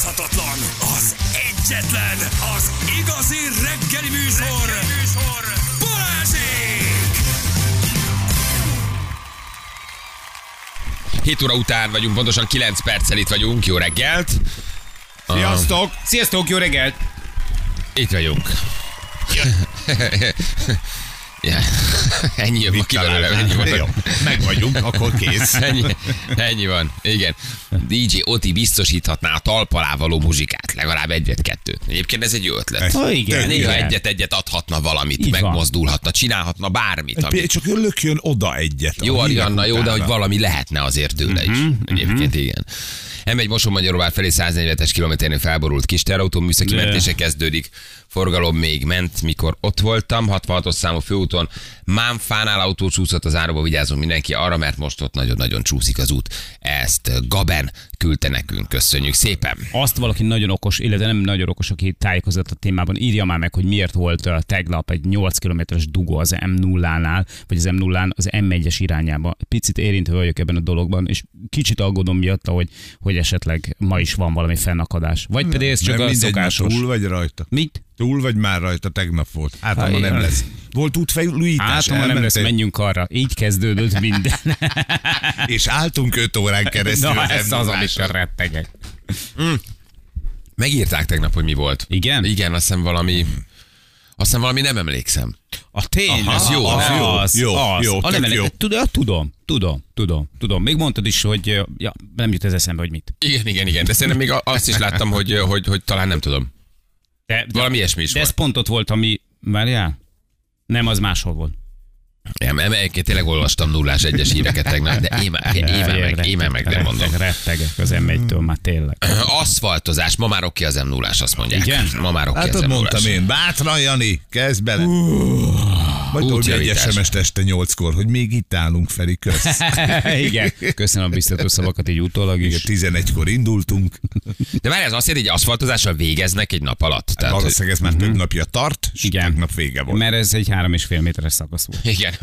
utánozhatatlan, az egyetlen, az igazi reggeli műsor, reggeli műsor. Balázsék! 7 óra után vagyunk, pontosan 9 perccel itt vagyunk. Jó reggelt! Sziasztok! Sziasztok, jó reggelt! Itt vagyunk. Ja. Ennyi jön ma ki belőle, ennyi van. Jó, meg vagyunk, akkor kész. Ennyi, ennyi van, igen. DJ Oti biztosíthatná a talp alá való muzsikát, legalább egyet-kettőt. Egyébként ez egy jó ötlet. Ó, igen, Néha egyet-egyet adhatna valamit, Így van. megmozdulhatna, csinálhatna bármit. Ami... Csak lökjön oda egyet. Jó, Arianna, jó, de hogy valami lehetne azért tőle is. Egyébként igen. M1 Mosonmagyaróvár felé 140-es kilométernél felborult kis terautó, műszaki mentése kezdődik. Forgalom még ment, mikor ott voltam. 66-os számú főúton Mámfánál autó csúszott az áróba, vigyázzunk mindenki arra, mert most ott nagyon-nagyon csúszik az út. Ezt Gaben küldte nekünk, köszönjük szépen. Azt valaki nagyon okos, illetve nem nagyon okos, aki tájékozott a témában, írja már meg, hogy miért volt tegnap egy 8 kilométeres dugó az M0-nál, vagy az M0-án az M1-es irányába. Picit érintve vagyok ebben a dologban, és kicsit aggódom miatta, hogy, hogy esetleg ma is van valami fennakadás. Vagy pedig ez csak Nem a mindegy, szokásos. túl vagy rajta. Mit? Túl vagy már rajta, tegnap volt. Hát, ha nem lesz. Volt útfelújítás, Hát, ha nem lesz, menjünk arra. Így kezdődött minden. és álltunk 5 órán keresztül. Na, az ez az, M0-áson. amikor rettegek. Megírták tegnap, hogy mi volt. Igen? Igen, azt hiszem valami... Azt hiszem valami nem emlékszem. A tény, Aha, az jó, az nem? jó, az, jó, az. jó, a tök nem elég- jó. Tudom, tudom, tudom, tudom, tudom. Még mondtad is, hogy ja, nem jut ez eszembe, hogy mit. Igen, igen, igen. De szerintem még azt is láttam, hogy, hogy, hogy talán nem tudom. De, Valami ilyesmi is de ez volt. pont ott volt, ami... Várjál? Nem, az máshol volt. Nem, nem, tényleg olvastam nullás egyes híreket tegnap, de már meg, már meg nem mondom. Rettegek, az M1-től már tényleg. Aszfaltozás, ma már oké az m 0 azt mondják. Igen? Ma már oké Hát az m 0 mondtam én, bátran Jani, kezd bele. Majd dobj egy. SMS-t este 8-kor, hogy még itt állunk, Feri, kösz. Igen, köszönöm a biztató szavakat így utólag Igen, is. 11-kor indultunk. De várj, ez azt jelenti, hogy aszfaltozással végeznek egy nap alatt. Tehát, hogy- Valószínűleg ez már több napja tart, és Igen. tegnap vége volt. Mert ez egy három és fél méteres szakasz volt. igen.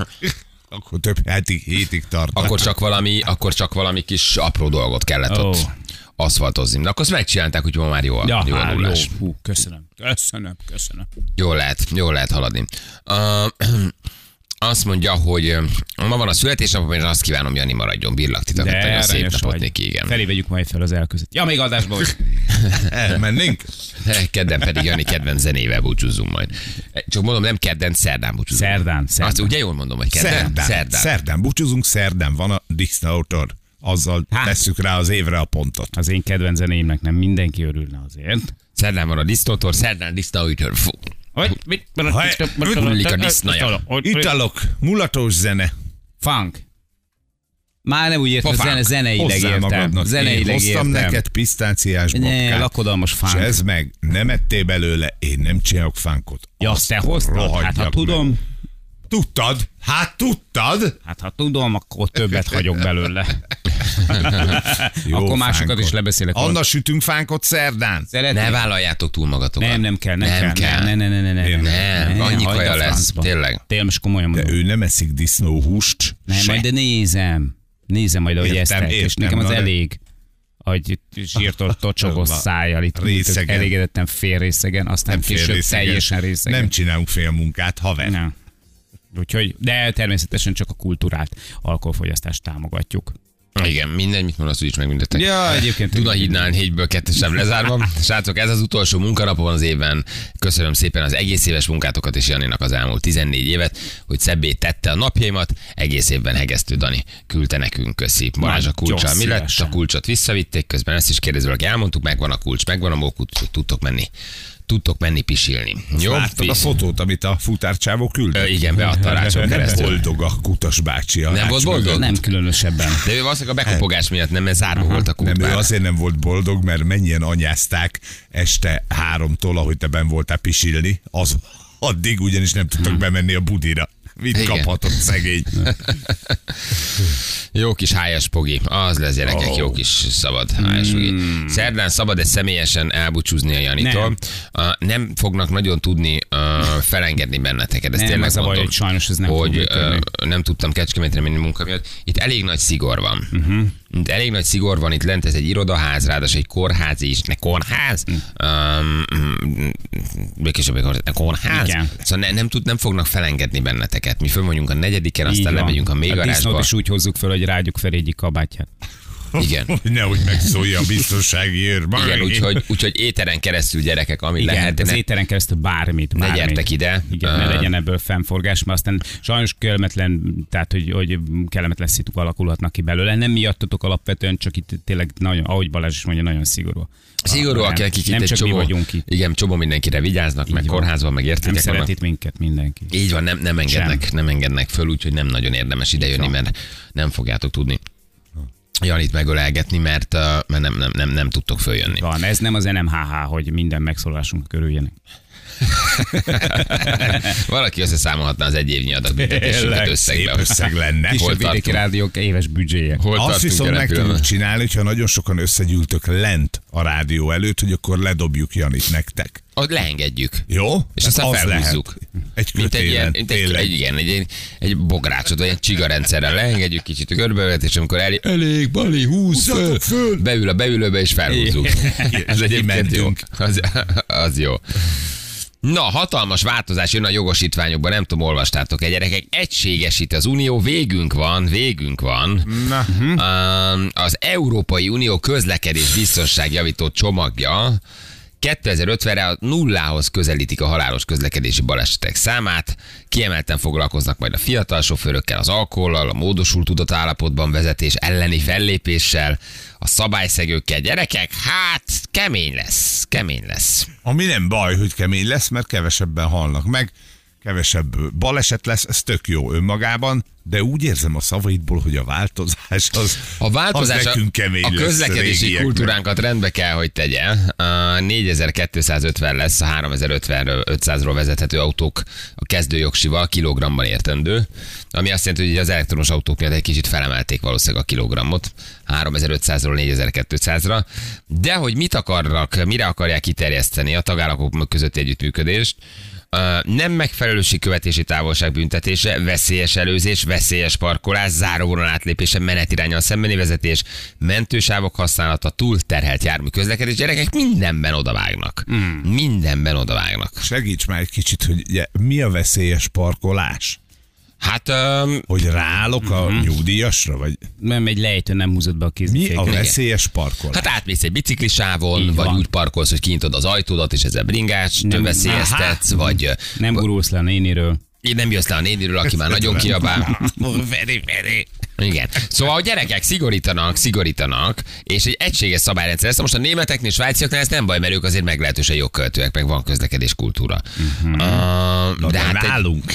Akkor több hetig, hétig tart. Akkor csak valami, akkor csak valami kis apró dolgot kellett Ó. ott aszfaltozni. De akkor azt megcsinálták, hogy ma már jó, a- Ja, jó a hát, jó. Hú, köszönöm. Köszönöm, köszönöm. Jól lehet, jól lehet haladni. Uh, azt mondja, hogy ma van a születésnapom, és azt kívánom, Jani maradjon birlak titeket. Nagyon szép napot vagy. neki, igen. Felé vegyük majd fel az elközött. Ja, még adásba vagy. Elmennénk? Kedden pedig Jani kedvenc zenével búcsúzzunk majd. Csak mondom, nem kedden, szerdán búcsúzzunk. Szerdán, szerdán. Azt ugye jól mondom, hogy kedden? Szerdán. Szerdán. Szerdán. Búcsúzunk, szerdán van a Disznautor. Azzal Hát. tesszük rá az évre a pontot. Az én kedvenc zenéimnek nem mindenki örülne azért. Szerdán van a disztótor, szerdán disztótor. Fú. Hogy? Mit? Hullik a disznaja. Italok, mulatos zene. Funk. Már nem úgy értem, Fofánk. zene, zeneileg Hozzá értem. magadnak. Zeneileg Én hoztam értem. neked pisztáciás Ne, babkát. lakodalmas És fánk. ez meg nem ettél belőle, én nem csinálok fánkot. Ja, azt te hoztad? Hát ha tudom, meg. Tudtad? Hát tudtad? hát ha tudom, akkor többet hagyok belőle. Jó akkor másokat fánkot. is lebeszélek. Anna sütünk fánkot szerdán. Szeretnék? Ne vállaljátok túl magatokat. Nem, nem kell, nem, Nem kell. kell. Nem, nem, nem, nem, nem, Nem, annyi kaja lesz, francba. tényleg. Tényleg, most komolyan De mondom. ő nem eszik disznóhúst. Nem, se. majd de nézem. Nézem majd, ahogy Értem, eztek, és nekem az de- elég hogy zsírtól tocsogos szájjal itt részegen. elégedettem fél részegen, aztán Nem fél később részegen. teljesen részegen. Nem csinálunk fél munkát, haver. Nem. Úgyhogy, de természetesen csak a kultúrát, alkoholfogyasztást támogatjuk. Igen, mindegy, mit mondasz, úgyis megműntetek. Ja, egyébként- Dunahídnál négyből kettesem lezárva. Srácok, ez az utolsó munkanapon az évben. Köszönöm szépen az egész éves munkátokat és Janinak az elmúlt 14 évet, hogy szebbé tette a napjaimat. Egész évben hegesztő Dani küldte nekünk, köszi. Balázs a kulcsal mi lett? A kulcsot visszavitték, közben ezt is kérdező, valaki elmondtuk, megvan a kulcs, megvan a mókut, tudtok menni. Tudtok menni pisilni. Jó? Láttad a fotót, amit a futárcsávó küldött? Ö, igen, beadta a rácson keresztül. Boldog a kutas bácsi. A Nem volt boldog? Nem különösebben. De ő valószínűleg a bekopogás miatt nem, mert zárva volt a Nem, kút. ő azért nem volt boldog, mert mennyien anyázták este háromtól, ahogy te ben voltál pisilni, az addig ugyanis nem tudtak bemenni a budira. Mit Igen. kaphatott szegény? Jó kis hájas pogi. Az lesz gyerekek, Oh. jó kis szabad hájas pogi. Szerdán szabad ezt személyesen elbúcsúzni a Janitól. Nem. Nem, nem fognak nagyon tudni uh, felengedni benneteket. Ezt Nem, tényleg az a baj, mondom, hogy sajnos ez nem hogy uh, nem tudtam Kecskemétre menni munka miatt. Itt elég nagy szigor van. Uh-huh. Elég nagy szigor van itt lent, ez egy irodaház, ráadásul egy kórház is. Ne kórház? Um, még később egy kórház. Ne kórház? Igen. Szóval ne, nem, tud, nem fognak felengedni benneteket. Mi föl vagyunk a negyediken, aztán lemegyünk a A mélygarázsba. disznót is úgy hozzuk fel, hogy rágyuk fel egyik kabátját. Igen. Hogy nehogy megszólja a biztonsági őr. Igen, úgyhogy, úgyhogy éteren keresztül gyerekek, ami Igen, lehet. az ne- éteren keresztül bármit, Ne bármit. gyertek ide. Igen, ne Ö, legyen ebből fennforgás, mert aztán sajnos kellemetlen, tehát hogy, hogy kellemetlen szituk alakulhatnak ki belőle. Nem miattatok alapvetően, csak itt tényleg nagyon, ahogy Balázs is mondja, nagyon szigorú. Szigorúak, Nem- akik itt nem egy csak mi csomó, vagyunk itt. Igen, csomó mindenkire vigyáznak, meg van. kórházban, meg Nem értékek szeret itt minket mindenki. Így van, nem, nem, engednek, nem engednek föl, úgyhogy nem nagyon érdemes idejönni, mert nem fogjátok tudni Janit megölelgetni, mert, mert nem, nem, nem, nem tudtok följönni. Van, ez nem az NMHH, hogy minden megszólásunk körüljenek. Valaki összeszámolhatná az egy évnyi adatbüntetésünket Tényleg, összegbe. Szép összeg lenne. És a Hol vidéki tartunk? rádiók éves büdzséje. Hol Azt viszont meg tudjuk csinálni, hogyha nagyon sokan összegyűltök lent a rádió előtt, hogy akkor ledobjuk Janit nektek. Ott leengedjük. Jó? És Ez aztán az felhúzzuk. lehet. Egy Mint egy, ilyen, mint egy, egy, igen, egy, egy, egy bográcsot, vagy egy csigarendszerrel leengedjük kicsit a körbevet, és amikor elég, elég, Bali, húz föl, föl! beül a beülőbe, és felhúzzuk. Ez egyébként jó. Az, az jó. Na, hatalmas változás jön a jogosítványokban, nem tudom, olvastátok egy gyerekek. Egységesít az Unió, végünk van, végünk van. Na, az Európai Unió közlekedés biztonságjavító csomagja 2050-re a nullához közelítik a halálos közlekedési balesetek számát, kiemelten foglalkoznak majd a fiatal sofőrökkel, az alkohollal, a módosult tudott állapotban vezetés elleni fellépéssel, a szabályszegőkkel. Gyerekek, hát kemény lesz, kemény lesz. ami nem baj, hogy kemény lesz, mert kevesebben halnak meg, kevesebb baleset lesz, ez tök jó önmagában, de úgy érzem a szavaidból, hogy a változás az, A változás az a, nekünk kemény a lesz közlekedési régieknek. kultúránkat rendbe kell, hogy tegye. A 4250 lesz a 3050-ről 500-ról vezethető autók a kezdőjogsival kilogramban értendő, ami azt jelenti, hogy az elektromos autók miatt egy kicsit felemelték valószínűleg a kilogrammot 3500-ról 4200-ra. De hogy mit akarnak, mire akarják kiterjeszteni a tagállamok közötti együttműködést, nem megfelelőség követési távolság büntetése, veszélyes előzés, veszélyes parkolás, záróvonal átlépése, menetirányal szembeni vezetés, mentősávok használata, túlterhelt jármű közlekedés. Gyerekek mindenben odavágnak. Mm. Mindenben odavágnak. Segíts már egy kicsit, hogy ugye, mi a veszélyes parkolás? Hát um, Hogy ráállok a Mhm. nyugdíjasra? Vagy Nem egy lejtő, nem húzod be a mi kéziféket. a veszélyes parkolás? hát átmész egy biciklisávon, Így vagy van. úgy parkolsz, hogy kinyitod az ajtódat, és ezzel bringást Nem- veszélyeztetsz, vagy Nem gurulsz le a néniről. Én nem jössz le a néniről, aki már nagyon kiabál. Veri, veri. Igen. Szóval a gyerekek szigorítanak, szigorítanak, és egy egységes szabályrendszer lesz. Most a németeknél, svájciaknál ez nem baj, mert ők azért meglehetősen jogköltőek, meg van közlekedés kultúra. Uh-huh. Uh, Na, de de hát egy, nálunk.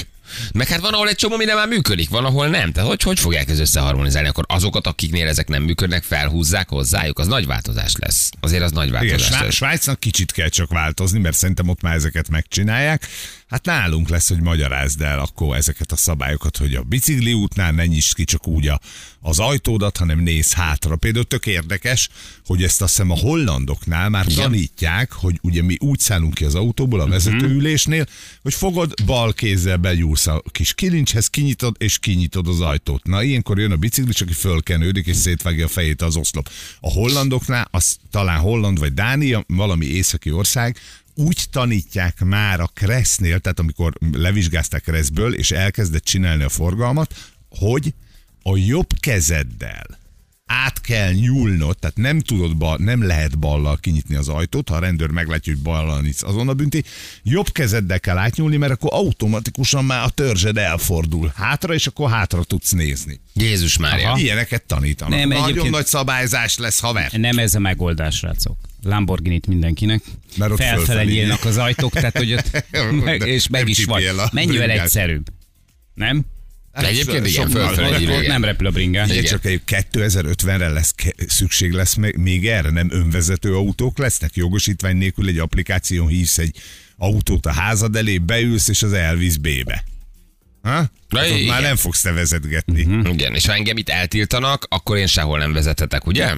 Meg hát van, ahol egy csomó minden már működik, van, ahol nem. Tehát hogy, hogy fogják ez összeharmonizálni? Akkor azokat, akiknél ezek nem működnek, felhúzzák hozzájuk, az nagy változás lesz. Azért az nagy Igen, változás Svá- lesz. Svájcnak kicsit kell csak változni, mert szerintem ott már ezeket megcsinálják. Hát nálunk lesz, hogy magyarázd el akkor ezeket a szabályokat, hogy a bicikli útnál ne nyisd ki csak úgy a, az ajtódat, hanem néz hátra. Például tök érdekes, hogy ezt azt hiszem a hollandoknál már Igen. tanítják, hogy ugye mi úgy szállunk ki az autóból a vezetőülésnél, hogy fogod bal kézzel begyúrsz a kis kilincshez, kinyitod és kinyitod az ajtót. Na ilyenkor jön a biciklis, aki fölkenődik és szétvágja a fejét az oszlop. A hollandoknál, az talán Holland vagy Dánia, valami északi ország, úgy tanítják már a Kresznél, tehát amikor levizsgázták Kreszből, és elkezdett csinálni a forgalmat, hogy a jobb kezeddel át kell nyúlnod, tehát nem tudod, bal, nem lehet ballal kinyitni az ajtót, ha a rendőr meglátja, hogy ballal nyitsz, azon a bünti. Jobb kezeddel kell átnyúlni, mert akkor automatikusan már a törzsed elfordul hátra, és akkor hátra tudsz nézni. Jézus Mária. Ilyeneket tanítanak. Nem, Nagyon egyébként- nagy szabályzás lesz, haver. Nem ez a megoldás, rácok. Lamborghini-t mindenkinek. Mert ott Felfele nyílnak az ajtók, tehát hogy ott meg, és meg is vagy. Mennyivel egyszerűbb? Nem? De egyébként igen, fölfelé nem repül a bringás. Igen. Igen. Csak egy 2050-re lesz ke- szükség lesz még, erre, nem önvezető autók lesznek, jogosítvány nélkül egy applikáción hívsz egy autót a házad elé, beülsz, és az elvisz B-be. Ha? Na, Hát ott igen. már nem fogsz te vezetgetni. Uh-huh. Igen, és ha engem itt eltiltanak, akkor én sehol nem vezethetek, ugye?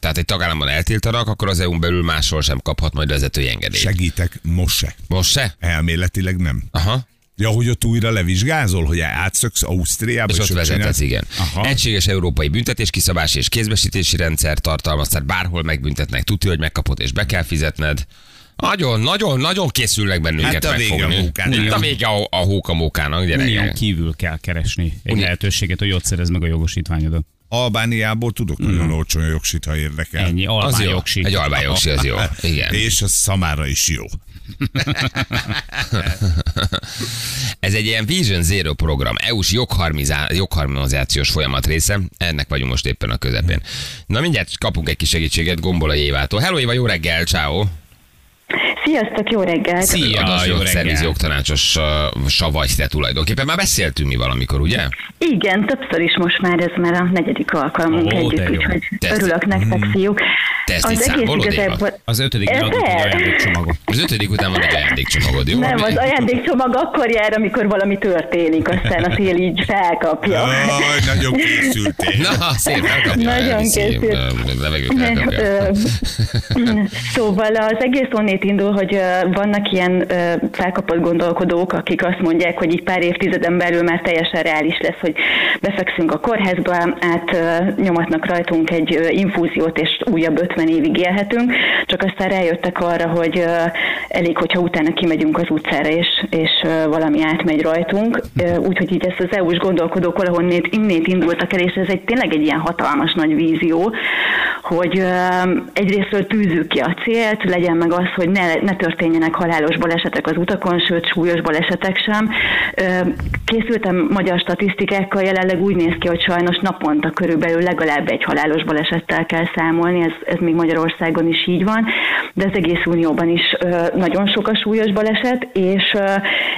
Tehát egy tagállamban eltiltanak, akkor az EU-n belül máshol sem kaphat majd vezetői engedélyt. Segítek, most se. Most se? Elméletileg nem. Aha. Ja, hogy ott újra levizsgázol, hogy átszöksz Ausztriába, És ott ott csinálsz? igen. Aha. Egységes európai büntetéskiszabási és kézbesítési rendszer tartalmaz, tehát bárhol megbüntetnek, tudja, hogy megkapod és be kell fizetned. Nagyon, nagyon, nagyon készülnek bennünket Hát a vége megfogni. a mókának. Itt a vége a, a hókamókának, Unión gyerekek. kívül kell keresni egy Uni- lehetőséget, hogy ott szerez meg a jogosítványodat. Albániából tudok nagyon olcsón jogsit, ha érdekel. Ennyi, Az albán jó. jogsit. Egy albán jogsi, az jó. Igen. És a szamára is jó. Ez egy ilyen Vision Zero program, EU-s jogharmonizációs folyamat része, ennek vagyunk most éppen a közepén. Na mindjárt kapunk egy kis segítséget Gombola Évától. Hello Éva, jó reggel, ciao. Sziasztok, jó reggelt! Szia, Az jó jogszerviz reggel. jogtanácsos uh, sa vagy te tulajdonképpen. Már beszéltünk mi valamikor, ugye? Igen, többször is most már ez már a negyedik alkalmunk Ó, együtt, úgyhogy örülök nektek, fiúk. Te ezt így számolod, Éva? Az ötödik Ez adott egy el. ajándékcsomagot. Az ötödik után van egy ajándékcsomagod, jó? Nem, az ajándékcsomag akkor jár, amikor valami történik, aztán a tél így felkapja. Aj, nagyon készültél. Na, szép, elkapja. Nagyon készült. Levegőt elkapja. Szóval az egész onnét indul, hogy vannak ilyen felkapott gondolkodók, akik azt mondják, hogy így pár évtizeden belül már teljesen reális lesz, hogy befekszünk a kórházba, át nyomatnak rajtunk egy infúziót, és újabb 50 évig élhetünk, csak aztán rájöttek arra, hogy elég, hogyha utána kimegyünk az utcára, és, és valami átmegy rajtunk. Úgyhogy így ezt az EU-s gondolkodók valahol innét, indultak el, és ez egy tényleg egy ilyen hatalmas nagy vízió, hogy ö, egyrésztről tűzzük ki a célt, legyen meg az, hogy ne, ne történjenek halálos balesetek az utakon, sőt súlyos balesetek sem. Készültem magyar statisztikákkal, jelenleg úgy néz ki, hogy sajnos naponta körülbelül legalább egy halálos balesettel kell számolni, ez, ez még Magyarországon is így van, de az egész Unióban is nagyon sok a súlyos baleset, és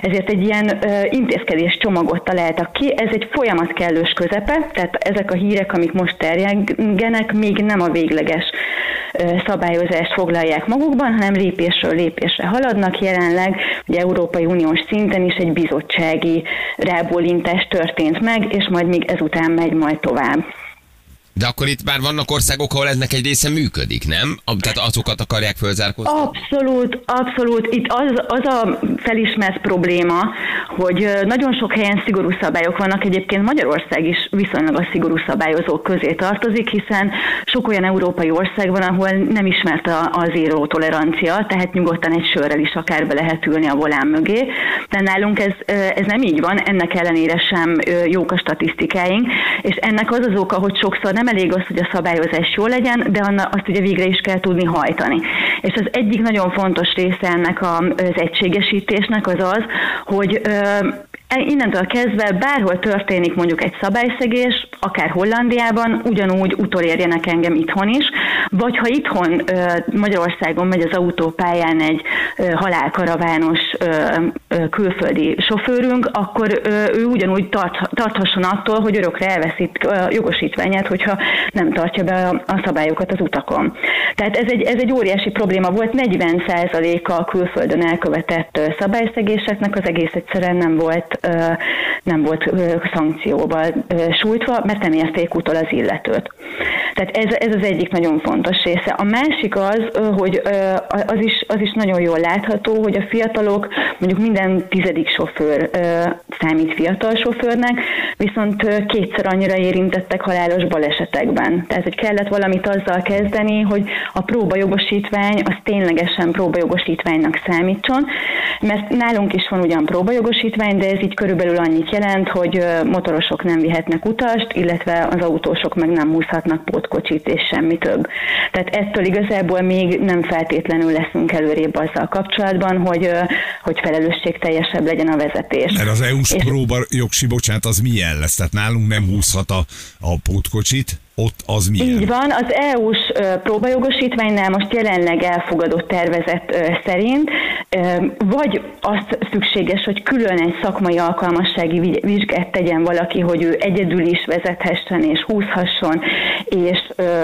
ezért egy ilyen intézkedés csomagot találtak ki. Ez egy folyamat kellős közepe, tehát ezek a hírek, amik most terjengenek, még nem a végleges szabályozást foglalják magukban, hanem lépésről lépésre haladnak. Jelenleg ugye Európai Uniós szinten is egy bizottsági rábólintás történt meg, és majd még ezután megy majd tovább. De akkor itt már vannak országok, ahol ennek egy része működik, nem? Tehát azokat akarják fölzárkóztatni? Abszolút, abszolút. Itt az, az a felismert probléma, hogy nagyon sok helyen szigorú szabályok vannak. Egyébként Magyarország is viszonylag a szigorú szabályozók közé tartozik, hiszen sok olyan európai ország van, ahol nem ismert a, a zéró tolerancia, tehát nyugodtan egy sörrel is akár be lehet ülni a volán mögé. De nálunk ez, ez nem így van, ennek ellenére sem jók a statisztikáink, és ennek az az oka, hogy sokszor nem elég az, hogy a szabályozás jó legyen, de azt ugye végre is kell tudni hajtani. És az egyik nagyon fontos része ennek az egységesítésnek az az, hogy innentől kezdve bárhol történik mondjuk egy szabályszegés, akár Hollandiában, ugyanúgy utolérjenek engem itthon is, vagy ha itthon Magyarországon megy az autópályán egy halálkaravános külföldi sofőrünk, akkor ő ugyanúgy tart, tarthasson attól, hogy örökre elveszít jogosítványát, hogyha nem tartja be a, szabályokat az utakon. Tehát ez egy, ez egy óriási probléma volt, 40%-a a külföldön elkövetett szabályszegéseknek az egész egyszerűen nem volt, nem volt ö, sújtva, mert nem érték utol az illetőt. Tehát ez, ez az egyik nagyon fontos része. A másik az, hogy az is, az is nagyon jól látható, hogy a fiatalok, mondjuk minden tizedik sofőr számít fiatal sofőrnek, viszont kétszer annyira érintettek halálos balesetekben. Tehát, hogy kellett valamit azzal kezdeni, hogy a próbajogosítvány az ténylegesen próbajogosítványnak számítson, mert nálunk is van ugyan próbajogosítvány, de ez így körülbelül annyit jelent, hogy motorosok nem vihetnek utast, illetve az autósok meg nem húzhatnak pótkocsit és semmi több. Tehát ettől igazából még nem feltétlenül leszünk előrébb azzal kapcsolatban, hogy, hogy felelősségteljesebb legyen a vezetés. Mert az EU-s És- próba jogsi, bocsánat, az milyen lesz? Tehát nálunk nem húzhat a, a pótkocsit, ott az milyen? Így van, az EU-s próbajogosítványnál most jelenleg elfogadott tervezet szerint vagy azt szükséges, hogy külön egy szakmai alkalmassági vi- vizsgát tegyen valaki, hogy ő egyedül is vezethessen és húzhasson, és,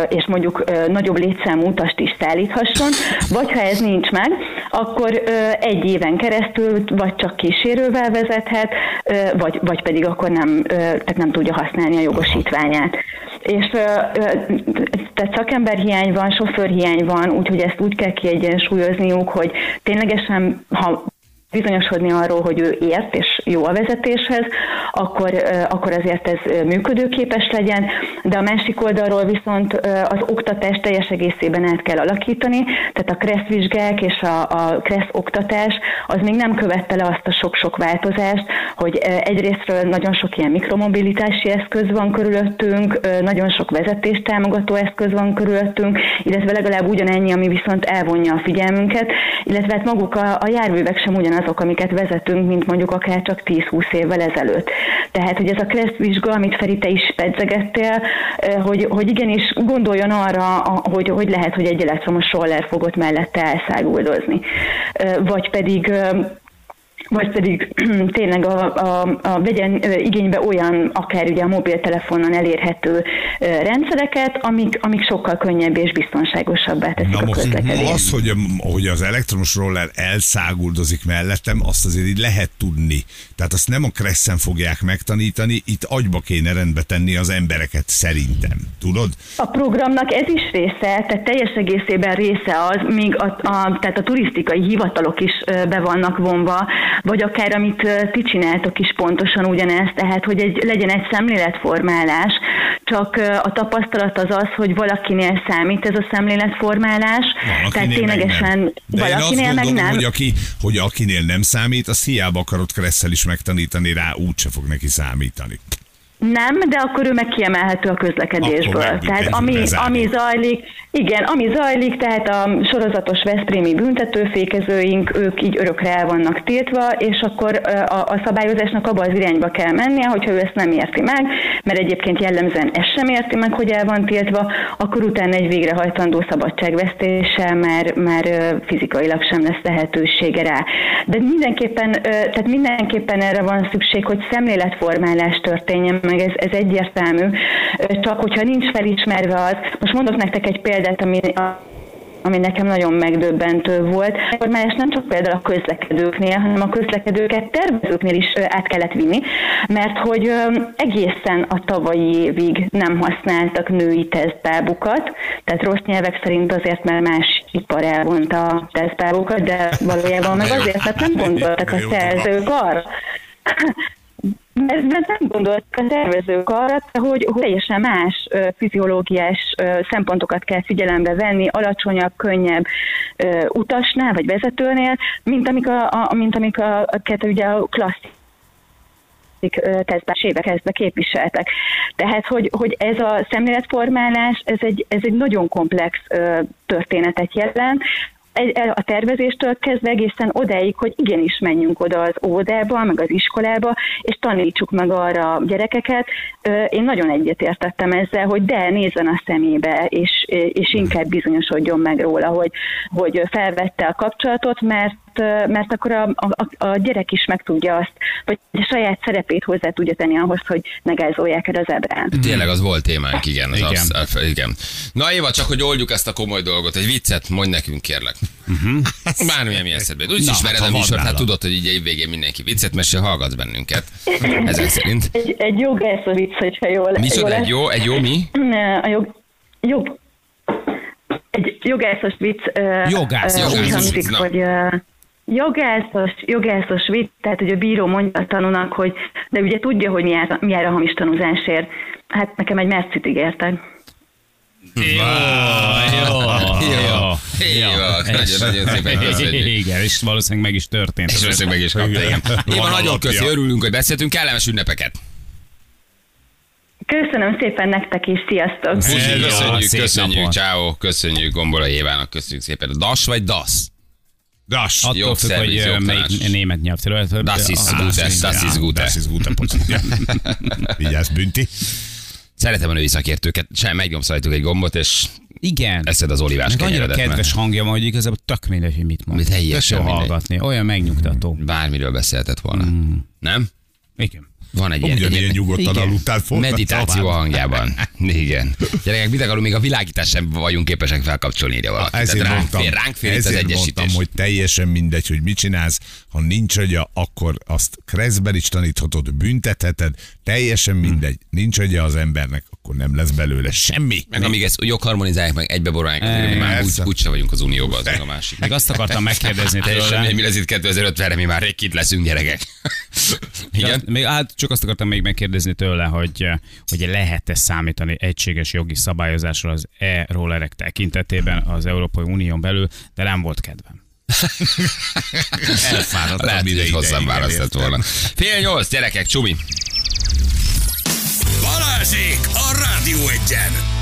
és mondjuk nagyobb létszámú utast is szállíthasson, vagy ha ez nincs meg, akkor egy éven keresztül vagy csak kísérővel vezethet, vagy, vagy pedig akkor nem, tehát nem tudja használni a jogosítványát. És tehát szakemberhiány van, sofőrhiány van, úgyhogy ezt úgy kell kiegyensúlyozniuk, hogy ténylegesen, ha bizonyosodni arról, hogy ő ért és jó a vezetéshez, akkor, akkor azért ez működőképes legyen, de a másik oldalról viszont az oktatást teljes egészében át kell alakítani, tehát a KRESZ vizsgák és a, a KRESZ oktatás az még nem követte le azt a sok-sok változást, hogy egyrésztről nagyon sok ilyen mikromobilitási eszköz van körülöttünk, nagyon sok vezetés támogató eszköz van körülöttünk, illetve legalább ugyanennyi, ami viszont elvonja a figyelmünket, illetve hát maguk a, a járművek sem ugyanazok, amiket vezetünk, mint mondjuk akár csak 10-20 évvel ezelőtt. Tehát, hogy ez a KRESZ vizsga, amit Feri, te is pedzegettél, ö, hogy, hogy igenis gondoljon arra, hogy, hogy lehet, hogy egy elektromos roller fogott mellette elszáguldozni. Ö, Vagy pedig ö, vagy pedig tényleg a, a, a vegyen igénybe olyan, akár ugye a mobiltelefonon elérhető rendszereket, amik, amik sokkal könnyebb és biztonságosabbá teszik Na a most közlekedést. az, hogy, hogy az elektromos roller elszáguldozik mellettem, azt azért így lehet tudni. Tehát azt nem a kresszen fogják megtanítani, itt agyba kéne rendbe tenni az embereket szerintem. Tudod? A programnak ez is része, tehát teljes egészében része az, míg a, a, tehát a turisztikai hivatalok is be vannak vonva, vagy akár amit ti csináltok is pontosan ugyanezt, tehát hogy egy, legyen egy szemléletformálás, csak a tapasztalat az az, hogy valakinél számít ez a szemléletformálás, tehát Valakinél meg ténylegesen nem. De én azt valakinél meg gondolom, nem. hogy, aki, hogy akinél nem számít, az hiába akarod kresszel is megtanítani rá, úgyse fog neki számítani. Nem, de akkor ő meg kiemelhető a közlekedésből. Akkor tehát ami, ami zajlik, igen, ami zajlik, tehát a sorozatos Veszprémi büntetőfékezőink, ők így örökre el vannak tiltva, és akkor a, a szabályozásnak abba az irányba kell mennie, hogyha ő ezt nem érti meg, mert egyébként jellemzően ezt sem érti meg, hogy el van tiltva, akkor utána egy végrehajtandó szabadságvesztéssel már, már fizikailag sem lesz lehetősége rá. De mindenképpen, tehát mindenképpen erre van szükség, hogy szemléletformálás történjen meg, ez, ez egyértelmű. Csak hogyha nincs felismerve az, most mondok nektek egy példát, ami ami nekem nagyon megdöbbentő volt. Már ez nem csak például a közlekedőknél, hanem a közlekedőket tervezőknél is át kellett vinni, mert hogy egészen a tavalyi évig nem használtak női tesztbábukat, tehát rossz nyelvek szerint azért, mert más ipar elvonta a tesztbábukat, de valójában meg azért, mert nem gondoltak a szerzők arra, mert, nem gondoltak a tervezők arra, hogy, hogy teljesen más fiziológiás szempontokat kell figyelembe venni, alacsonyabb, könnyebb utasnál vagy vezetőnél, mint amik a, a, mint amik a, a, ugye a klasszik tesztben éve kezdve képviseltek. Tehát, hogy, hogy ez a szemléletformálás, ez egy, ez egy nagyon komplex ö, történetet jelent, a tervezéstől kezdve egészen odáig, hogy igenis menjünk oda az óvodába, meg az iskolába, és tanítsuk meg arra a gyerekeket. Én nagyon egyetértettem ezzel, hogy de nézzen a szemébe, és, és inkább bizonyosodjon meg róla, hogy, hogy felvette a kapcsolatot, mert mert akkor a, a, a gyerek is meg tudja azt, vagy a saját szerepét hozzá tudja tenni ahhoz, hogy megázolják el az ebrán. Tényleg az volt témánk, igen. Az Igen. igen. Absz- igen. Na Éva, csak hogy oldjuk ezt a komoly dolgot, egy viccet mondj nekünk, kérlek. Uh-huh. Bármilyen mi eszedbe. Úgy Na, is ismered hát, a műsort, hát tudod, hogy így év végén mindenki viccet mesél, hallgatsz bennünket. Ezek szerint. Egy, egy jogász a vicc, hogyha jól Micsoda, egy jó, egy jó mi? A jog, jog, egy jogászos vicc Jogász, ö, jogászos hangzik, vicc, na. hogy ö, jogászos, jogászos vicc, tehát hogy a bíró mondja a tanúnak, hogy de ugye tudja, hogy mi jár, mi jár a hamis tanúzásért. Hát nekem egy mercit ígértek. Jó, Jó. Jó, nagyon- nagyon szépen. Igen, és valószínűleg meg is történt. És most meg is kapta, igen. Éva, nagyon köszi, örülünk, hogy beszéltünk, kellemes ünnepeket. Köszönöm szépen nektek is, sziasztok! Köszönjük, köszönjük, ciao, köszönjük Gombola Évának, köszönjük szépen. Das vagy Das? Das. Attól függ, Jogszerviz, hogy melyik német nyelvterület. Das ist Ah, gut, das ist ja. gut. Das ist gute. Vigyázz, bünti. Szeretem a női szakértőket, sem megnyomsz rajtuk egy gombot, és Igen. eszed az olivás Meg annyira kedves hangja van, hogy igazából tök mindegy, hogy mit mond. Mit teljesen hallgatni. Olyan megnyugtató. Bármiről beszélhetett volna. Nem? Igen. Van egy ilyen, Ugyanilyen egy nyugodtan igen. aludtál meditáció a hangjában. Igen. Gyerekek, mit akarunk, még a világítást sem vagyunk képesek felkapcsolni, írja valaki. Ezért Tehát ránk mondtam, fér, ránk fér itt az ezért egyesítés. mondtam, hogy teljesen mindegy, hogy mit csinálsz. Ha nincs agya, akkor azt kreszben is taníthatod, büntetheted. Teljesen mindegy. Nincs agya az embernek, akkor nem lesz belőle semmi. Meg amíg ezt jogharmonizálják, meg egybeborolják, mi már úgy, úgyse vagyunk az Unióban, az meg a másik. Még azt akartam megkérdezni Teljesen mi lesz itt 2050-re, mi már rég kit leszünk gyerekek. Igen? Még, hát csak azt akartam még megkérdezni tőle, hogy, hogy lehet-e számítani egységes jogi szabályozásra az e-rollerek tekintetében az Európai Unión belül, de nem volt kedvem. Elfáradtam Lehet, hogy ide egy hosszabb ideig, választott volna. Fél nyolc, gyerekek, csumi. Balázsék a Rádió Egyen!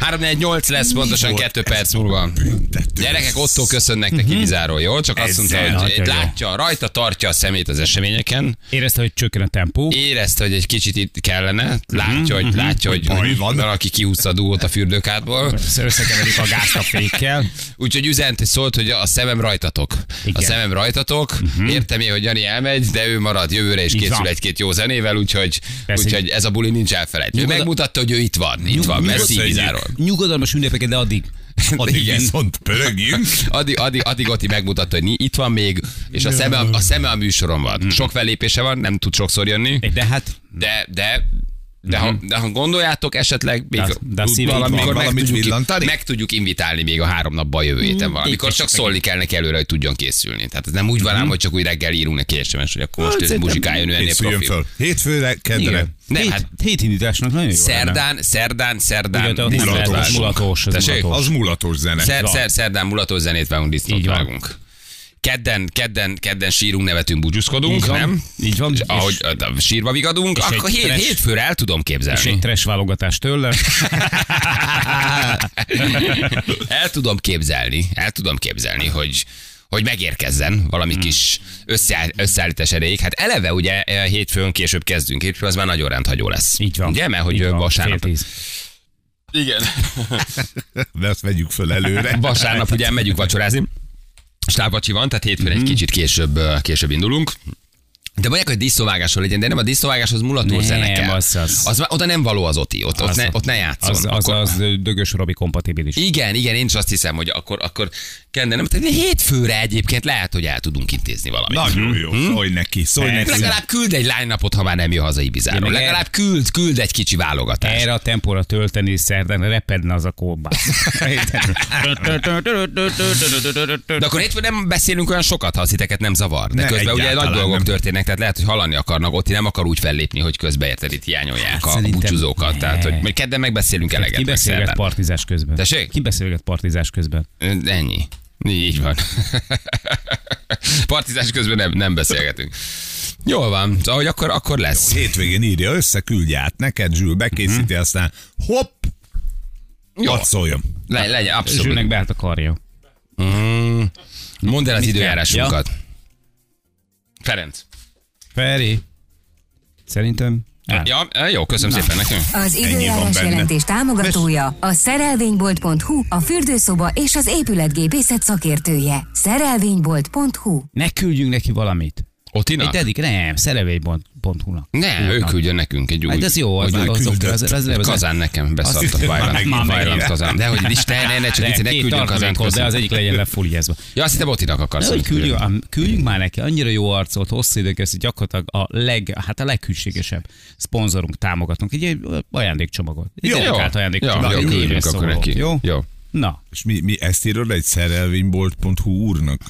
3-4-8 lesz pontosan volt 2 perc múlva. Büntető. Gyerekek, Otto köszönnek neki Bizáról, jó? Csak azt mondta, hogy látja, rajta tartja a szemét az eseményeken, Érezte, hogy csökken a tempó. érezte, hogy egy kicsit itt kellene, látja, hogy, látja, hogy, van. valaki kihúzta a dugót a fürdőkádból, Összekeverik a gázt a fékkel. úgyhogy üzent, szólt, hogy a szemem rajtatok. A szemem rajtatok, értem én, hogy Jani elmegy, de ő marad jövőre, és Így készül egy-két jó zenével, úgyhogy, úgyhogy ez a buli nincs elfelejtve. Ő megmutatta, hogy ő itt van, itt van, merci Köszönjük. Nyugodalmas ünnepeket, de addig. Addig Igen. viszont pörögjünk. Addig, addig, addig Oti megmutatta, hogy itt van még, és a szeme, a, a szeme a műsoron van. Sok fellépése van, nem tud sokszor jönni, De hát de, de, de, ha, de ha gondoljátok, esetleg még De- de valamikor meg tudjuk, meg tudjuk invitálni még a három napban jövő héten valamikor, csak szólni kell neki előre, hogy tudjon készülni. Tehát ez nem úgy van ám, hogy csak úgy reggel írunk neki SMS, hogy akkor most ez muzsikáljon, ő ennél profil. föl. Hétfőre, kedre. Nem, hét, hát- hétindításnak nagyon jó lenne. Szerdán, szerdán, szerdán. Ugye, diszkót lehet, az mulatos, az Tessék? mulatos. Az mulatos zene. Szer, szer, szerdán mulatos zenét vágunk, disznót vágunk. Kedden, kedden, kedden sírunk, nevetünk, búcsúzkodunk, Így van. nem? Így van. És És- ahogy a sírva vigadunk, és akkor hét, trash- hétfőre el tudom És képzelni. egy trash válogatás tőle. el tudom képzelni, el tudom képzelni, hogy hogy megérkezzen valami Hmm. kis összeáll, összeállítás erejéig. Hát eleve ugye eh, hétfőn később kezdünk, hétfő az már nagyon rendhagyó lesz. Így van. Ugye, mert hogy van, vasárnap. fél tíz. Igen. De azt vegyük föl előre. Vasárnap ugye megyünk vacsorázni. Stábvacsi van, tehát hétfőn Mhm. egy kicsit később, később indulunk. De mondják, hogy disznóvágásról legyen, de nem a disznóvágáshoz mulató Nem, zene kell. az- az- az, oda nem való az oti, ott, ott, Az- ne, ott ne játszon. Az, az, Akkor- az Dögös Robi kompatibilis. Igen, igen, én is azt hiszem, hogy akkor, akkor kellene, nem, tehát hétfőre egyébként lehet, hogy el tudunk intézni valamit. Nagyon jó, szólj neki, szólj neki. Legalább küld egy line-upot, ha már nem jön haza Ibizáról. Legalább küld, küld egy kicsi válogatást. Erre a tempóra tölteni szerdán repedne az a kóbász. De akkor hétfőn nem beszélünk olyan sokat, ha az nem zavar. De Ne, közben ugye nagy dolgok nem. Történnek, tehát lehet, hogy hallani akarnak, ott nem akar úgy fellépni, hogy közben érted, itt hiányolják a szerintem búcsúzókat. ne. Tehát, hogy majd kedden megbeszélünk eleget. Ki beszélget partizás közben? Tessék? Ki beszélget partizás közben? Ennyi. Így van. Partizás közben nem, nem beszélgetünk. Jól van, szóval, hogy akkor, akkor lesz. Hétvégén írja össze, küldje át neked, Zsül bekészíti, aztán hopp, Jó, hadd szóljon. le, legyen, abszolút. Zsülnek beállt a karja. Mm. Mondd el az Mit időjárásunkat. Ferenc. Feri. Szerintem. Á, Ja, jó, köszönöm szépen nekünk. Az időjárás jelentés támogatója a szerelvénybolt.hu, a fürdőszoba és az épületgépészet szakértője. Szerelvénybolt.hu Ne küldjünk neki valamit. Otina? Egy dedik, nem, szerelvénybolt.hu-nak. Ne, ő küldjön nekünk egy új. Hát ez jó, az, hogy az, az, az, az, az, az, az, Kazán nekem beszart a. Vajlant kazán. De hogy is te, ne, ne, csak ne két küldjön tartalékhoz, de az egyik legyen lefúliázva. Ja, azt hittem Otinak akarsz. Hogy küldjön. küldjünk, már neki, annyira jó arcot, hosszú időn keresztül gyakorlatilag a leg, hát a leghűségesebb szponzorunk, támogatunk. Egy, egy ajándékcsomagot. Egy Jó, jó, ajándékcsomagot. jó, neki. Jó? Jó. Na, És mi, mi ezt írod egy szerelvénybolt.hu úrnak?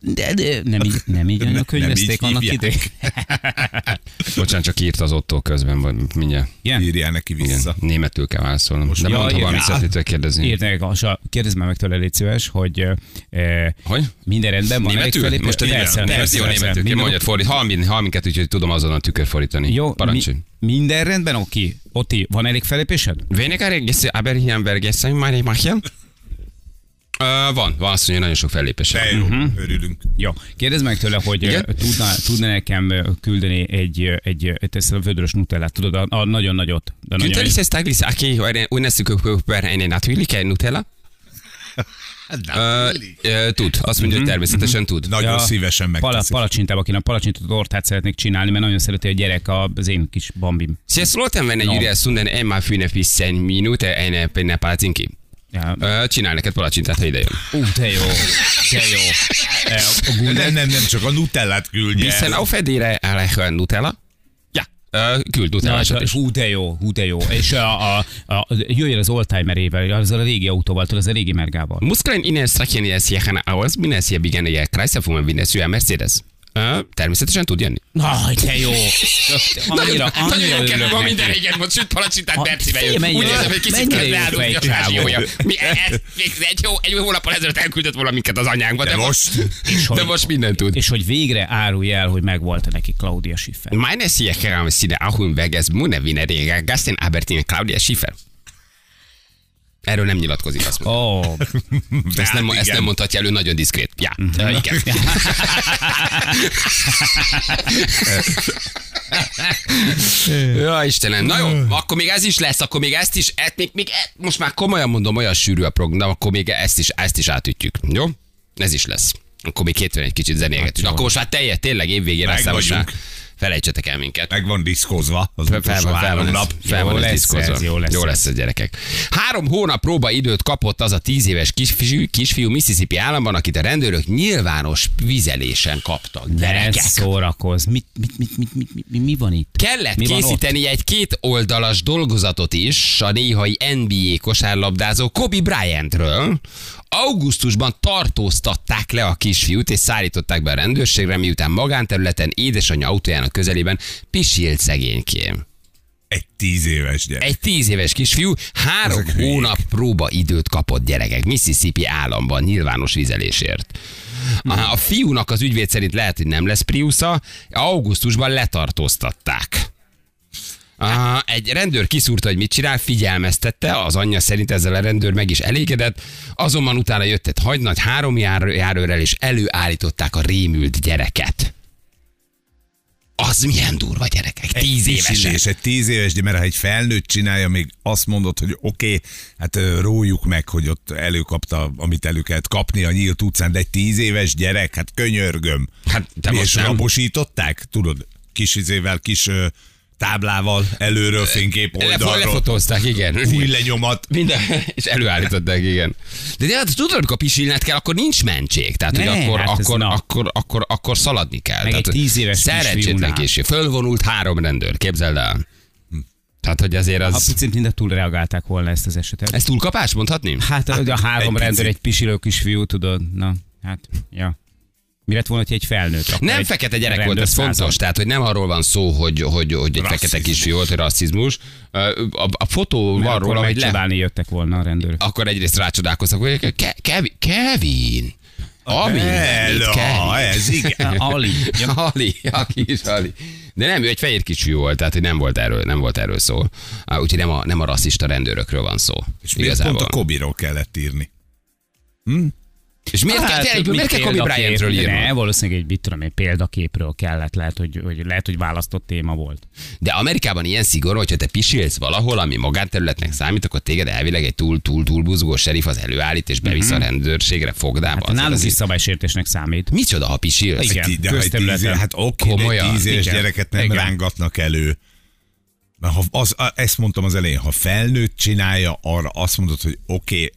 De, de nem így, nem így Nem- nem könyvezték így annak idején. Bocsánat, csak írt az Otto közben, vagy mindjárt. Igen? Írjál neki Igen, vissza. németül kell válaszolnom. Most mondtam, igen. valamit szeretnétek kérdezni. Írd a- kérdezd már meg tőle, légy szíves, hogy eh, Hogy? minden rendben van. Németül? felépés? Most a Persze, persze. németül. Minden mondjad fordít. Hal, min- hal minket, úgyhogy tudom azonnal tükör fordítani. Jó, Parancsolj. mi, minden rendben, oké. Oti, van elég felépésed? Weniger regisztri, aber hier vergessen meine machen. Uh, van, van azt mondja, nagyon sok fellépés. De jó, örülünk. Jó, kérdezd meg tőle, hogy Igen? Tudna, tudna nekem küldeni egy, egy, egy ezt a vödörös nutellát, tudod, a, a nagyon nagyot. De nagyon Günther ist es taglis, aki unneszük eine natürliche Nutella? Ö, ö, Tud, azt mondja, hogy természetesen tud. Nagyon szívesen Pala, megteszik. palacsintába kéne, palacsinta tortát szeretnék csinálni, mert nagyon szereti a gyerek a- az én kis bambim. Sie sollten, wenn No. Julia Sunden einmal für eine 15 Minute eine, eine Palazinki. Ja. Csinál neked palacsintát, ha ide jön. Ú, de jó, de jó. A Nem, nem, nem, csak a nutellát küldje. Bisschen el. auf Edére Nutella? Ja, Küld Na, utalását is. hú, de jó, hú, de jó. És a, a, a, jöjjön az oldtimerével, azzal a régi autóval, az a régi mergával. Muskeln innen Strachen jest jechana aus, minden hier bigen je Kreisverfuhren, minden szüje Mercedes. Természetesen tud jönni. Na, de jó. Annyira, nagyon annyira jó örülök van neki. minden régen, most süt palacsintát jön. mennyire Úgy érzem, hogy kicsit kell ráadni a verziója. Mi, egy, jó, egy hónappal ezelőtt elküldött volna minket az anyánkba, de, De most, most? de most minden tud. És hogy végre árulj el, hogy megvolt neki Claudia Schiffer. Meine sind auch im Weg, es Mune Wiener Gastin Albertine, Claudia Schiffer. Erről nem nyilatkozik, azt mondja. Oh, Ezt nem, Hát ezt igen. nem mondhatja elő, nagyon diszkrét. Ja, Mhm. uh, igen. ja, Istenem. Na jó, akkor még ez is lesz, akkor még ezt is, ezt még, még e- most már komolyan mondom, olyan sűrű a program, akkor még ezt is, ezt is átütjük. Jó? Ez is lesz. Akkor még hétfőn egy kicsit zenélgetünk. jó. Akkor most már teljes, tényleg évvégén aztán most már. Felejtsetek el minket. Meg van diszkozva az Fel, utolsó fel, van, fel van, nap. ez, fel Jó van lesz diszkozva. ez, jó lesz jó lesz ez, gyerekek. Három hónap próbaidőt kapott az a tíz éves kisfiú, kisfiú Mississippi államban, akit a rendőrök nyilvános vizelésen kaptak. de Gyerekek. ez szórakoz. Mit, mit, mit, mit, mit, mit, mi van itt? Kellett Mi készíteni egy két oldalas dolgozatot is a néhai NBA kosárlabdázó Kobe Bryantről. Augusztusban tartóztatták le a kisfiút, és szállították be a rendőrségre, miután magánterületen édesanyja autójának közelében pisilt szegénykém. Egy tíz éves gyerek. Egy tíz éves kisfiú három Ezek hónap próba időt kapott gyerekek Mississippi államban nyilvános vizelésért. A, a fiúnak az ügyvéd szerint lehet, hogy nem lesz Priusza, augusztusban letartóztatták. Ah, egy rendőr kiszúrta, hogy mit csinál, figyelmeztette, az anyja szerint ezzel a rendőr meg is elégedett, azonban utána jött egy hagynagy három jár, járőrrel, és előállították a rémült gyereket. Az milyen durva gyerekek, tíz évesen. És egy tíz éves, de mert ha egy felnőtt csinálja, még azt mondod, hogy oké, okay, hát rójuk meg, hogy ott előkapta, amit elő kellett kapni a nyílt utcán, de egy tíz éves gyerek, hát könyörgöm. Hát te Mi, most és nem. rabosították? Tudod, kis izével, kis táblával, előről fénykép oldalról, lefotózták, igen. új lenyomat. Minden, és előállították, igen. De, de hát tudod, amikor pisilned kell, akkor nincs mentség. Tehát, hogy Ne, akkor, hát akkor, akkor, akkor, akkor, szaladni kell. Meg Tehát, egy tíz éves Szerencsétlen késő. Fölvonult három rendőr, képzeld el. Tehát, hogy azért Ha az... picit minden túlreagálták volna ezt az esetet. Ez túlkapás, mondhatni? Hát a, a három egy rendőr, picit. egy pisilő kisfiú, tudod, na, hát, ja. Mi lett volna, hogy egy felnőtt? Akkor Nem egy fekete gyerek volt, ez fontos. Tehát, hogy nem arról van szó, hogy, hogy, hogy egy Rasszizmus. fekete kisfiú volt, hogy rasszizmus. A, a fotó Mert van róla, hogy le, jöttek volna a rendőrök. akkor egyrészt rácsodálkoztak, hogy Ke- Kevin, Kevin, ami Kevin. ez igen. Ali. Ja. Ali, a kis Ali. De nem, ő egy fehér kisfiú volt, tehát hogy nem volt erről, nem volt erről szó. Úgyhogy nem a, nem a rasszista rendőrökről van szó. És miért pont a Kobiról kellett írni? És miért, kell, tényleg, mit miért kell Kobe Bryantről írni? Ne, valószínűleg egy, mit tudom én, példaképről kellett, lehet, hogy, hogy, lehet, hogy választott téma volt. De Amerikában ilyen szigorú, hogyha te pisilsz valahol, ami magánterületnek számít, akkor téged elvileg egy túl, túl, túl buzgó serif az előállít, és bevisz a rendőrségre fogdába. Hát nálunk az is szabálysértésnek számít. Micsoda, ha pisilsz? Igen. De közterületen. hát oké, egy tíz éves gyereket nem Igen. rángatnak elő. Mert ha az, ezt mondtam az elején, ha felnőtt csinálja, arra azt mondod, hogy oké,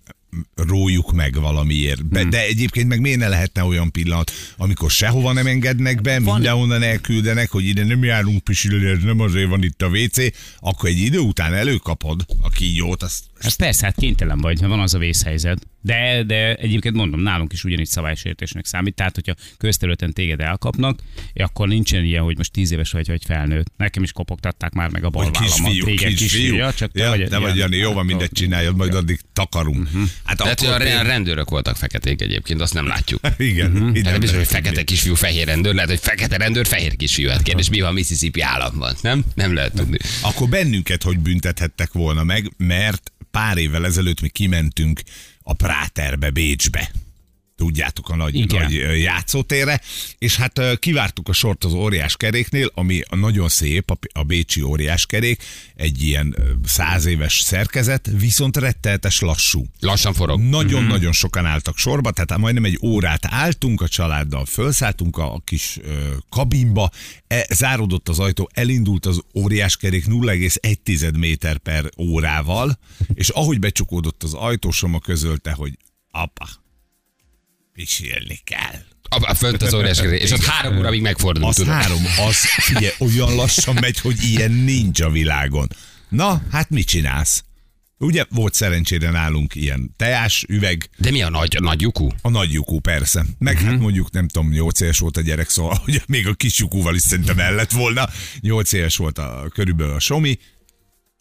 rójuk meg valamiért. Be, de egyébként meg miért ne lehetne olyan pillanat, amikor sehova nem engednek be, Van- mindenhonnan elküldenek, hogy ide nem járunk pisilni, ez nem azért van itt a WC, akkor egy idő után előkapod a kígyót, azt Hát persze, hát kénytelen vagy, ha van az a vészhelyzet. De, de egyébként mondom, nálunk is ugyanígy szabálysértésnek számít. Tehát, hogyha közterületen téged elkapnak, akkor nincsen ilyen, hogy most tíz éves vagy, vagy felnőtt. Nekem is kopogtatták már meg a bal kisfiú, Téged kisfiú. Ja, csak te ja, vagy, te vagy Jani, jó van, mindegy csináljad, majd addig takarunk. Hát Tehát, a akkor re- rendőrök voltak feketék egyébként, azt nem látjuk. Igen, Hát nem biztos, hogy fekete kisfiú, fehér rendőr, lehet, hogy fekete rendőr, fehér kisfiú. Hát kérdés, mi van Mississippi államban? Nem? Nem lehet tudni. Akkor bennünket hogy büntethettek volna meg, mert pár évvel ezelőtt mi kimentünk a Práterbe, Bécsbe. Tudjátok, a nagy, Igen. nagy játszótérre, és hát kivártuk a sort az óriás keréknél, ami nagyon szép, a, bécsi óriás kerék, egy ilyen száz éves szerkezet, viszont retteltes lassú. Lassan forog. Nagyon-nagyon sokan álltak sorba, tehát majdnem egy órát álltunk a családdal, felszálltunk a kis kabinba, e, záródott az ajtó, elindult az óriás kerék 0,1 méter per órával, és ahogy becsukódott az ajtó, Soma közölte, hogy apa, pisilni kell. A, a fönt az óriás kerék, és ott három óra még megfordul, Az tudod. három, az figyelj, olyan lassan megy, hogy ilyen nincs a világon. Na, hát mit csinálsz? Ugye volt szerencsére nálunk ilyen teás, üveg, De mi a nagy, a nagy lyukú? a nagy lyukú persze. Meg uh-huh. hát mondjuk nem tudom, 8 éves volt a gyerek, szóval hogy még a kis lyukúval is szerintem el lett volna. 8 éves volt a, körülbelül a Somi.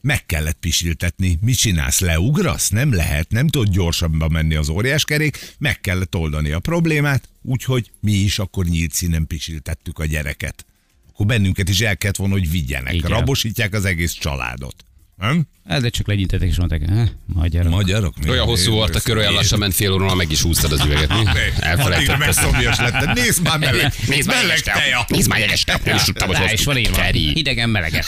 Meg kellett pisiltetni. Mit csinálsz? Leugrasz? Nem lehet, nem tud gyorsabban menni az óriás kerék. Meg kellett oldani a problémát, úgyhogy mi is akkor nyílt színen pisiltettük a gyereket. Akkor bennünket is el kellett volna, hogy vigyenek. Igen. Rabosítják az egész családot. Nem? Ez de csak legyintettek és mondták, eh, magyarok. Magyarok? Mi? Olyan hosszú volt a kör, olyan lassan ment fél óra, meg is húztad az üveget. mi? Addigra Elfelejtetted. megszomjas lettem. Nézd már meleg. Nézd már meleg teja. Nézd már jeges teja. Nem is tudtam, hogy is van írva. Meleget.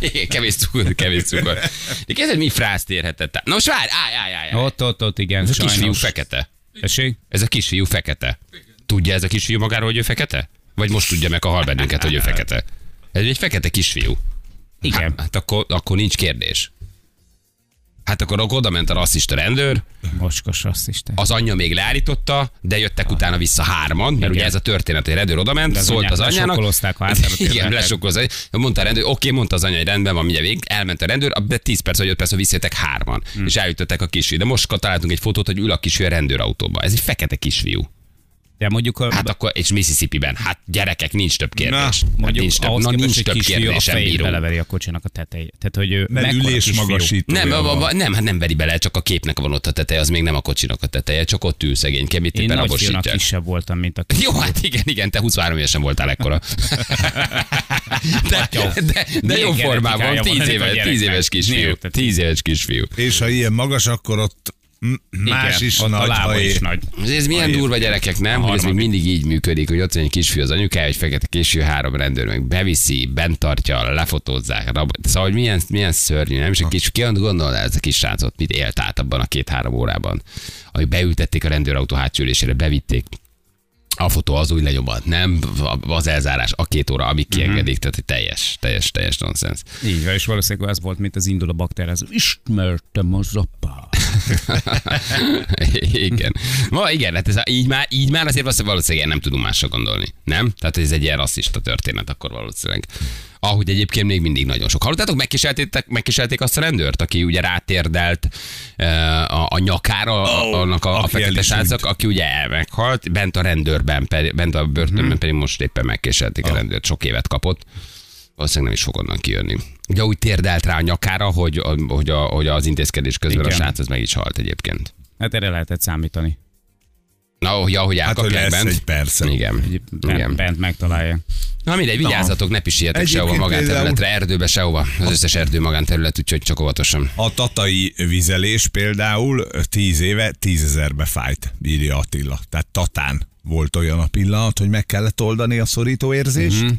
Igen, kevés cukor, kevés cukor. De kezded, mi frászt érhetett? Na most várj, állj, állj, állj. Ott, ott, ott, igen. Ez a kisfiú fekete. Tessék? Ez a kisfiú fekete. Tudja ez a kisfiú magáról, hogy ő fekete? Vagy most tudja meg a hal bennünket, hogy ő fekete? Ez egy fekete kisfiú. Igen. Hát, hát akkor, akkor nincs kérdés. Hát akkor oda ment a rasszista rendőr, Mocskos rasszista. az anyja még leállította, de jöttek utána vissza hárman, mert Igen. ugye ez a történet, hogy a rendőr oda ment, szólt az hátára Igen, lesokkolozták. Mondta a rendőr, oké, mondta az anya, hogy rendben van, mindjárt végig, elment a rendőr, de 10 perc vagy 5 perc, visszajöttek hárman, Hmm. és eljutottak a kisfiú. De most találtunk egy fotót, hogy ül a kisfiú a rendőrautóba. Ez egy fekete kisfiú. De mondjuk a, Hát akkor, és Mississippi-ben, hát gyerekek, nincs több kérdés. Na, hát mondjuk nincs több, na, nincs több kisfiú a fejét bíró. beleveri a kocsinak a tetejét. Tehát, hogy ő mekkora ülés magasító. Nem, a, a, nem, hát nem veri bele, csak a képnek van ott a teteje, az még nem a kocsinak a teteje, csak ott ül szegény, kemét Én rabosítják. kisebb voltam, mint a Jó, hát igen, igen, te 23 évesen voltál ekkora. De, de, de jó formában, genetikája 10 van ennek a éves, 10 gyereknek? éves kisfiú. Miért? 10 éves kisfiú. És ha ilyen magas, akkor ott más Igen, is ott nagy, a lába is nagy. Ez milyen Ha durva gyerekek, nem? Hogy ez még mindig így működik, hogy ott van egy kisfiú az anyukája, egy fekete kisfiú, három rendőr meg beviszi, bent tartja, lefotózzák. Rab... Szóval, hogy milyen, milyen szörnyű, nem? És a kis, ki gondolna ez a kis srácot, mit élt át abban a két-három órában, hogy beültették a rendőrautó hátsó ülésére, bevitték, a fotó az úgy lenyomott, nem az elzárás, a két óra, amíg kiengedik, tehát egy teljes, teljes, teljes nonsens. Így van, és valószínűleg ez volt, mint az indul a bakterhez. Ismertem az apát. igen. Ma igen, hát ez így, már, így már azért valószínűleg nem tudunk másra gondolni. Nem? Tehát ez egy ilyen rasszista történet akkor valószínűleg. Ahogy egyébként még mindig nagyon sok. Hallottátok, megkísérték, megkísérték azt a rendőrt, aki ugye rátérdelt eh, a, a nyakára oh, annak a, a fekete srácnak, aki ugye meghalt, bent a rendőrben, bent a börtönben Mhm. pedig most éppen megkísérték a rendőrt, sok évet kapott. Valószínűleg nem is fog onnan kijönni. Ugye úgy térdelt rá a nyakára, hogy, hogy, a, hogy az intézkedés közben Igen. a srác az meg is halt egyébként. Hát erre lehetett számítani. Na, hogy ahogy Hát, hogy elkapják lesz bent. egy persze. Igen. Hogy Igen. bent, bent megtalálja. Na mindegy, vigyázzatok, ne pisiljetek Egyébként sehova magánterületre, erdőbe, sehova. Az összes erdő magánterület, úgyhogy csak óvatosan. A tatai vizelés például 10 éve 10 ezerbe fájt, írja Attila. Tehát Tatán volt olyan a pillanat, hogy meg kellett oldani a szorító érzést. Mhm.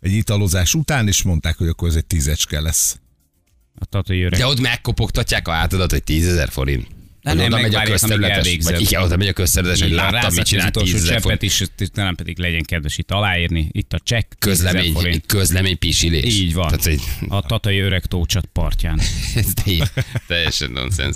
Egy italozás után, és mondták, hogy akkor ez egy tízecske lesz. A tatai öreg. De ott megkopogtatják a hátadat, hogy 10 ezer forint. Nem, oda megy a közterületes, vagy igen, oda megy a közterületes, hogy láttam, mit az csinál utolsó 10 ezer cseppet is, nem pedig legyen kedves itt aláírni. Itt a csekk. 10 ezer Közlemény, közlemény pisilés. Így van. Tehát, hogy A tatai öreg tócsat partján. Teljesen nonsens.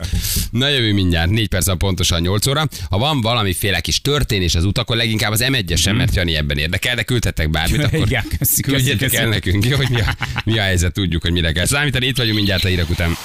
Na jövő mindjárt, 4 perc van pontosan 8 óra. Ha van valamiféle kis történés az utakon, leginkább az M1-esen, mert Jani ebben érdekel, de küldhetek bármit, akkor. Igen, köszi, küldjetek köszi, el nekünk, jó, hogy mi a, mi a helyzet, tudjuk, hogy mire kell számítani. Itt vagyunk mindjárt a hírek után.